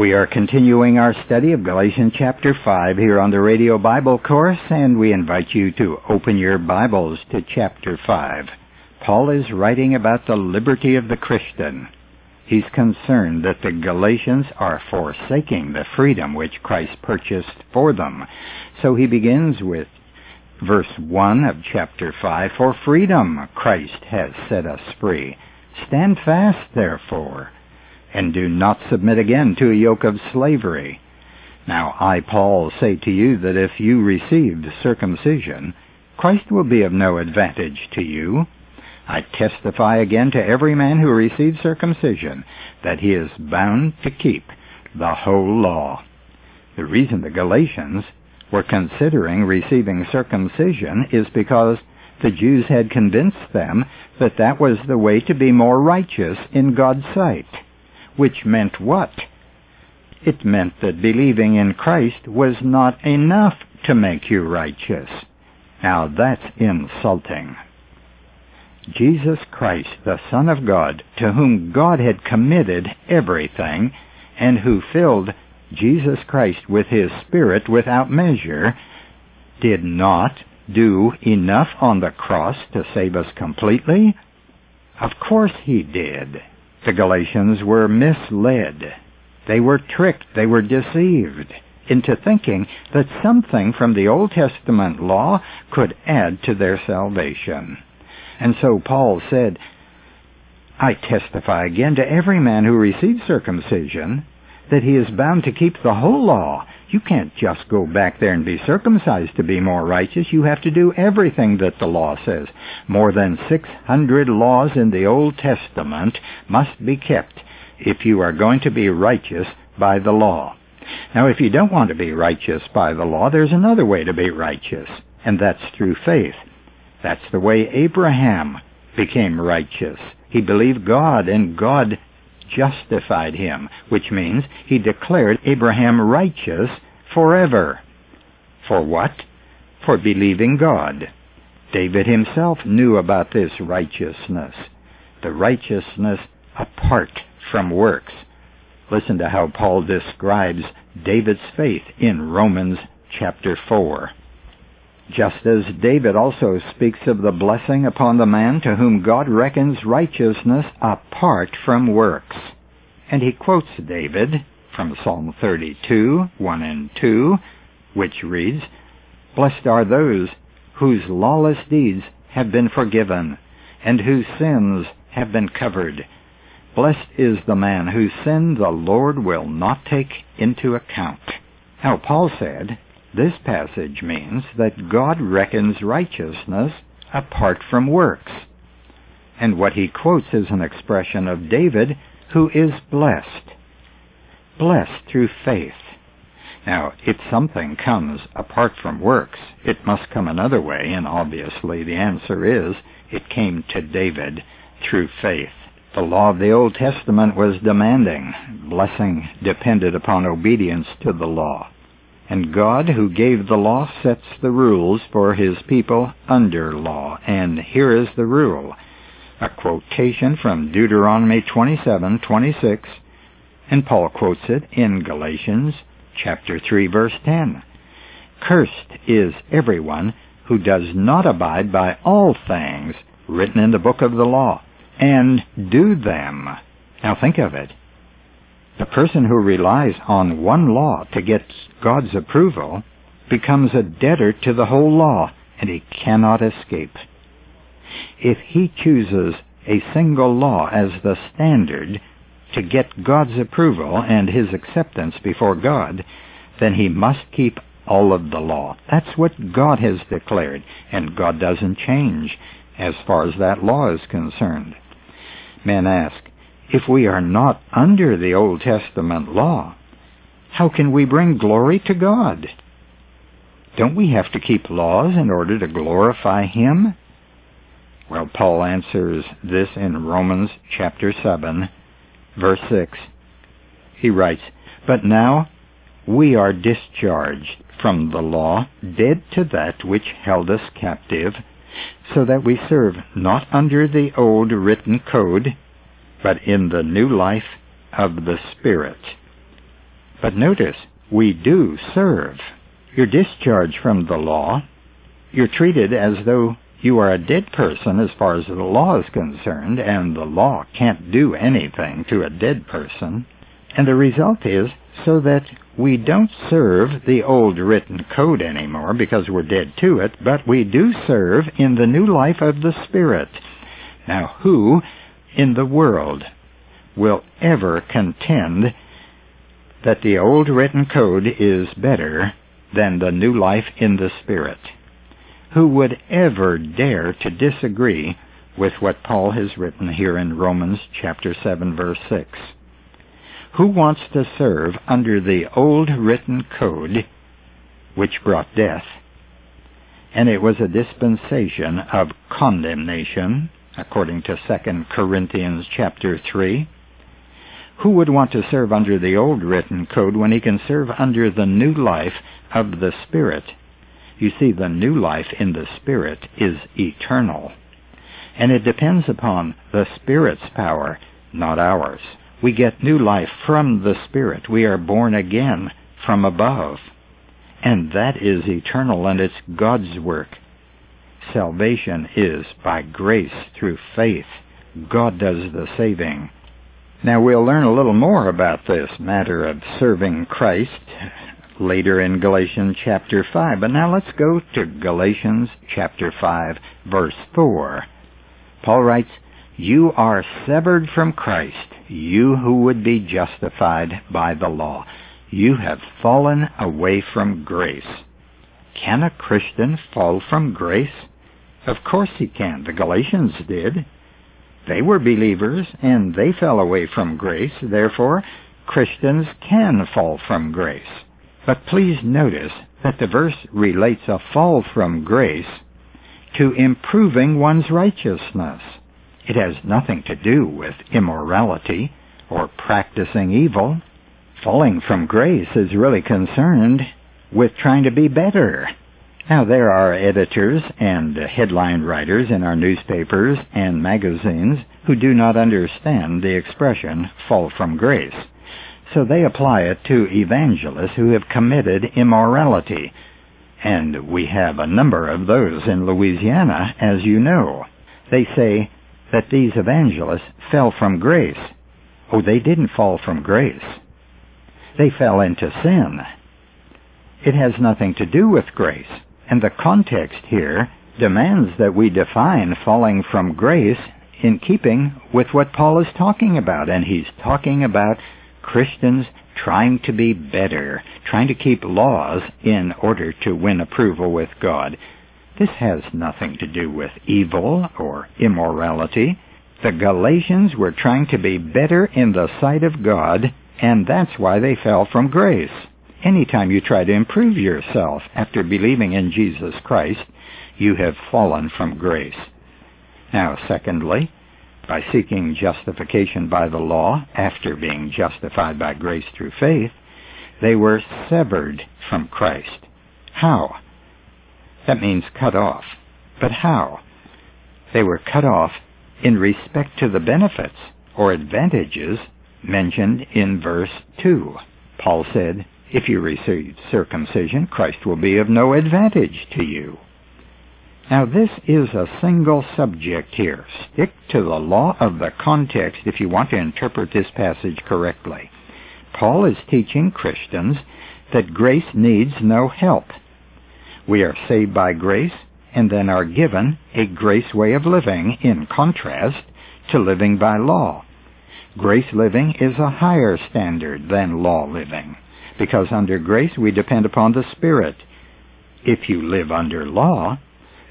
We are continuing our study of Galatians chapter 5 here on the Radio Bible course, and we invite you to open your Bibles to chapter 5. Paul is writing about the liberty of the Christian. He's concerned that the Galatians are forsaking the freedom which Christ purchased for them. So he begins with verse 1 of chapter 5 For freedom Christ has set us free. Stand fast, therefore and do not submit again to a yoke of slavery. Now I, Paul, say to you that if you received circumcision, Christ will be of no advantage to you. I testify again to every man who receives circumcision that he is bound to keep the whole law. The reason the Galatians were considering receiving circumcision is because the Jews had convinced them that that was the way to be more righteous in God's sight which meant what? It meant that believing in Christ was not enough to make you righteous. Now that's insulting. Jesus Christ, the Son of God, to whom God had committed everything, and who filled Jesus Christ with His Spirit without measure, did not do enough on the cross to save us completely? Of course He did. The Galatians were misled. They were tricked. They were deceived into thinking that something from the Old Testament law could add to their salvation. And so Paul said, I testify again to every man who receives circumcision that he is bound to keep the whole law. You can't just go back there and be circumcised to be more righteous. You have to do everything that the law says. More than 600 laws in the Old Testament must be kept if you are going to be righteous by the law. Now, if you don't want to be righteous by the law, there's another way to be righteous, and that's through faith. That's the way Abraham became righteous. He believed God, and God justified him, which means he declared Abraham righteous forever. For what? For believing God. David himself knew about this righteousness, the righteousness apart from works. Listen to how Paul describes David's faith in Romans chapter 4 just as David also speaks of the blessing upon the man to whom God reckons righteousness apart from works. And he quotes David from Psalm 32, 1 and 2, which reads, Blessed are those whose lawless deeds have been forgiven, and whose sins have been covered. Blessed is the man whose sin the Lord will not take into account. Now, Paul said, this passage means that God reckons righteousness apart from works. And what he quotes is an expression of David, who is blessed. Blessed through faith. Now, if something comes apart from works, it must come another way, and obviously the answer is it came to David through faith. The law of the Old Testament was demanding. Blessing depended upon obedience to the law. And God, who gave the law, sets the rules for his people under law. And here is the rule. A quotation from Deuteronomy 27:26, and Paul quotes it in Galatians chapter 3 verse 10. Cursed is everyone who does not abide by all things written in the book of the law and do them. Now think of it. The person who relies on one law to get God's approval becomes a debtor to the whole law, and he cannot escape. If he chooses a single law as the standard to get God's approval and his acceptance before God, then he must keep all of the law. That's what God has declared, and God doesn't change as far as that law is concerned. Men ask, if we are not under the Old Testament law, how can we bring glory to God? Don't we have to keep laws in order to glorify Him? Well, Paul answers this in Romans chapter 7, verse 6. He writes, But now we are discharged from the law, dead to that which held us captive, so that we serve not under the old written code, but in the new life of the Spirit. But notice, we do serve. You're discharged from the law. You're treated as though you are a dead person as far as the law is concerned, and the law can't do anything to a dead person. And the result is so that we don't serve the old written code anymore because we're dead to it, but we do serve in the new life of the Spirit. Now, who in the world will ever contend that the old written code is better than the new life in the Spirit? Who would ever dare to disagree with what Paul has written here in Romans chapter 7 verse 6? Who wants to serve under the old written code which brought death? And it was a dispensation of condemnation, according to 2 Corinthians chapter 3. Who would want to serve under the old written code when he can serve under the new life of the Spirit? You see, the new life in the Spirit is eternal. And it depends upon the Spirit's power, not ours. We get new life from the Spirit. We are born again from above. And that is eternal, and it's God's work. Salvation is by grace through faith. God does the saving. Now we'll learn a little more about this matter of serving Christ later in Galatians chapter 5. But now let's go to Galatians chapter 5 verse 4. Paul writes, You are severed from Christ you who would be justified by the law. You have fallen away from grace. Can a Christian fall from grace? Of course he can. The Galatians did. They were believers and they fell away from grace. Therefore, Christians can fall from grace. But please notice that the verse relates a fall from grace to improving one's righteousness. It has nothing to do with immorality or practicing evil. Falling from grace is really concerned with trying to be better. Now, there are editors and headline writers in our newspapers and magazines who do not understand the expression fall from grace. So they apply it to evangelists who have committed immorality. And we have a number of those in Louisiana, as you know. They say, that these evangelists fell from grace. Oh, they didn't fall from grace. They fell into sin. It has nothing to do with grace. And the context here demands that we define falling from grace in keeping with what Paul is talking about. And he's talking about Christians trying to be better, trying to keep laws in order to win approval with God. This has nothing to do with evil or immorality. The Galatians were trying to be better in the sight of God, and that's why they fell from grace. Anytime you try to improve yourself after believing in Jesus Christ, you have fallen from grace. Now, secondly, by seeking justification by the law after being justified by grace through faith, they were severed from Christ. How? That means cut off. But how? They were cut off in respect to the benefits or advantages mentioned in verse 2. Paul said, If you receive circumcision, Christ will be of no advantage to you. Now, this is a single subject here. Stick to the law of the context if you want to interpret this passage correctly. Paul is teaching Christians that grace needs no help. We are saved by grace and then are given a grace way of living in contrast to living by law. Grace living is a higher standard than law living because under grace we depend upon the Spirit. If you live under law,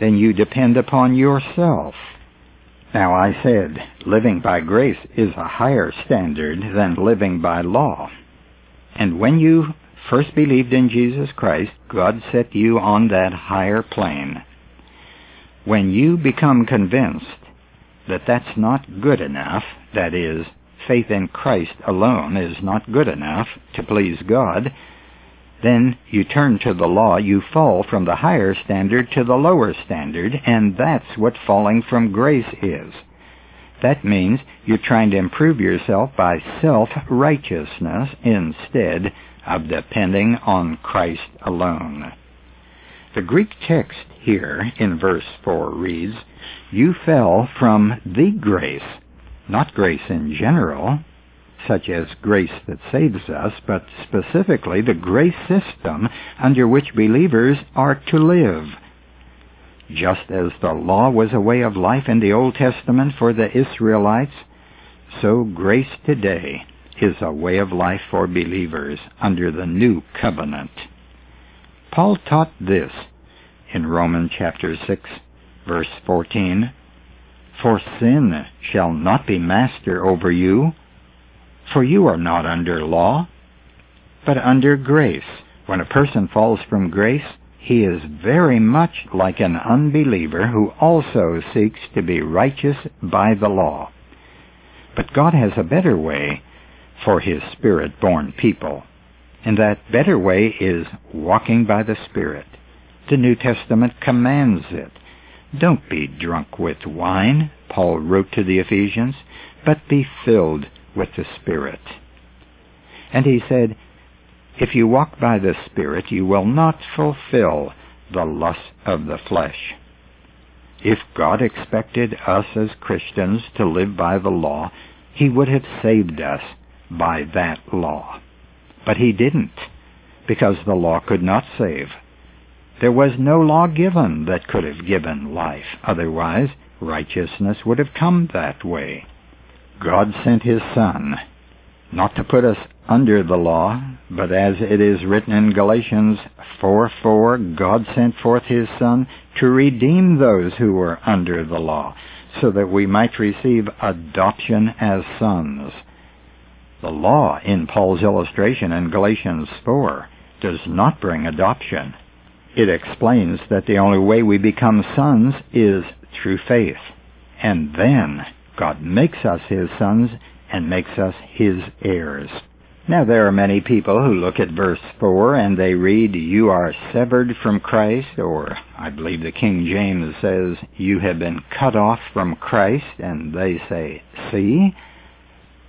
then you depend upon yourself. Now I said living by grace is a higher standard than living by law. And when you first believed in Jesus Christ, God set you on that higher plane. When you become convinced that that's not good enough, that is, faith in Christ alone is not good enough to please God, then you turn to the law, you fall from the higher standard to the lower standard, and that's what falling from grace is. That means you're trying to improve yourself by self-righteousness instead of depending on Christ alone. The Greek text here in verse 4 reads, You fell from the grace, not grace in general, such as grace that saves us, but specifically the grace system under which believers are to live. Just as the law was a way of life in the Old Testament for the Israelites, so grace today is a way of life for believers under the new covenant. Paul taught this in Romans chapter 6, verse 14. For sin shall not be master over you, for you are not under law, but under grace. When a person falls from grace, he is very much like an unbeliever who also seeks to be righteous by the law. But God has a better way for his spirit-born people. And that better way is walking by the Spirit. The New Testament commands it. Don't be drunk with wine, Paul wrote to the Ephesians, but be filled with the Spirit. And he said, If you walk by the Spirit, you will not fulfill the lust of the flesh. If God expected us as Christians to live by the law, he would have saved us by that law. But he didn't, because the law could not save. There was no law given that could have given life. Otherwise, righteousness would have come that way. God sent his Son, not to put us under the law, but as it is written in Galatians 4 4, God sent forth his Son to redeem those who were under the law, so that we might receive adoption as sons. The law in Paul's illustration in Galatians 4 does not bring adoption. It explains that the only way we become sons is through faith. And then God makes us His sons and makes us His heirs. Now there are many people who look at verse 4 and they read, You are severed from Christ, or I believe the King James says, You have been cut off from Christ, and they say, See?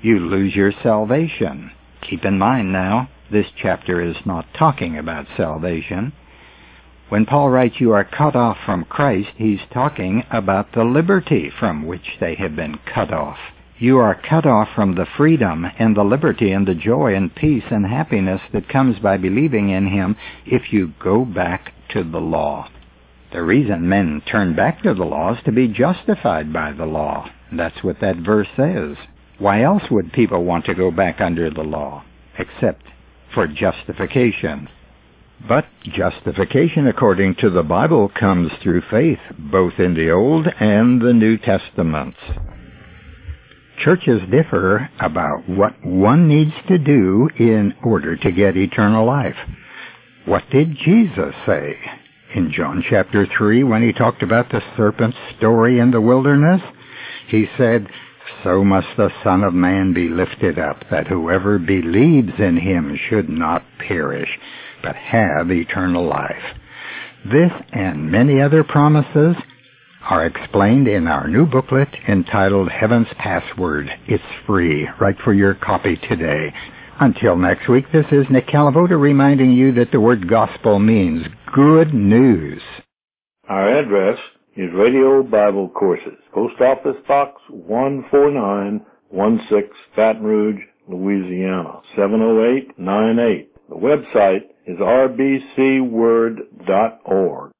You lose your salvation. Keep in mind now, this chapter is not talking about salvation. When Paul writes you are cut off from Christ, he's talking about the liberty from which they have been cut off. You are cut off from the freedom and the liberty and the joy and peace and happiness that comes by believing in Him if you go back to the law. The reason men turn back to the law is to be justified by the law. That's what that verse says. Why else would people want to go back under the law? Except for justification. But justification according to the Bible comes through faith, both in the Old and the New Testaments. Churches differ about what one needs to do in order to get eternal life. What did Jesus say? In John chapter 3, when he talked about the serpent's story in the wilderness, he said, So must the Son of Man be lifted up, that whoever believes in him should not perish, but have eternal life. This and many other promises are explained in our new booklet entitled Heaven's Password. It's free, write for your copy today. Until next week, this is Nick Calavoda reminding you that the word gospel means good news. Our address is Radio Bible Courses, Post Office Box 14916, Baton Rouge, Louisiana, 70898. The website is rbcword.org.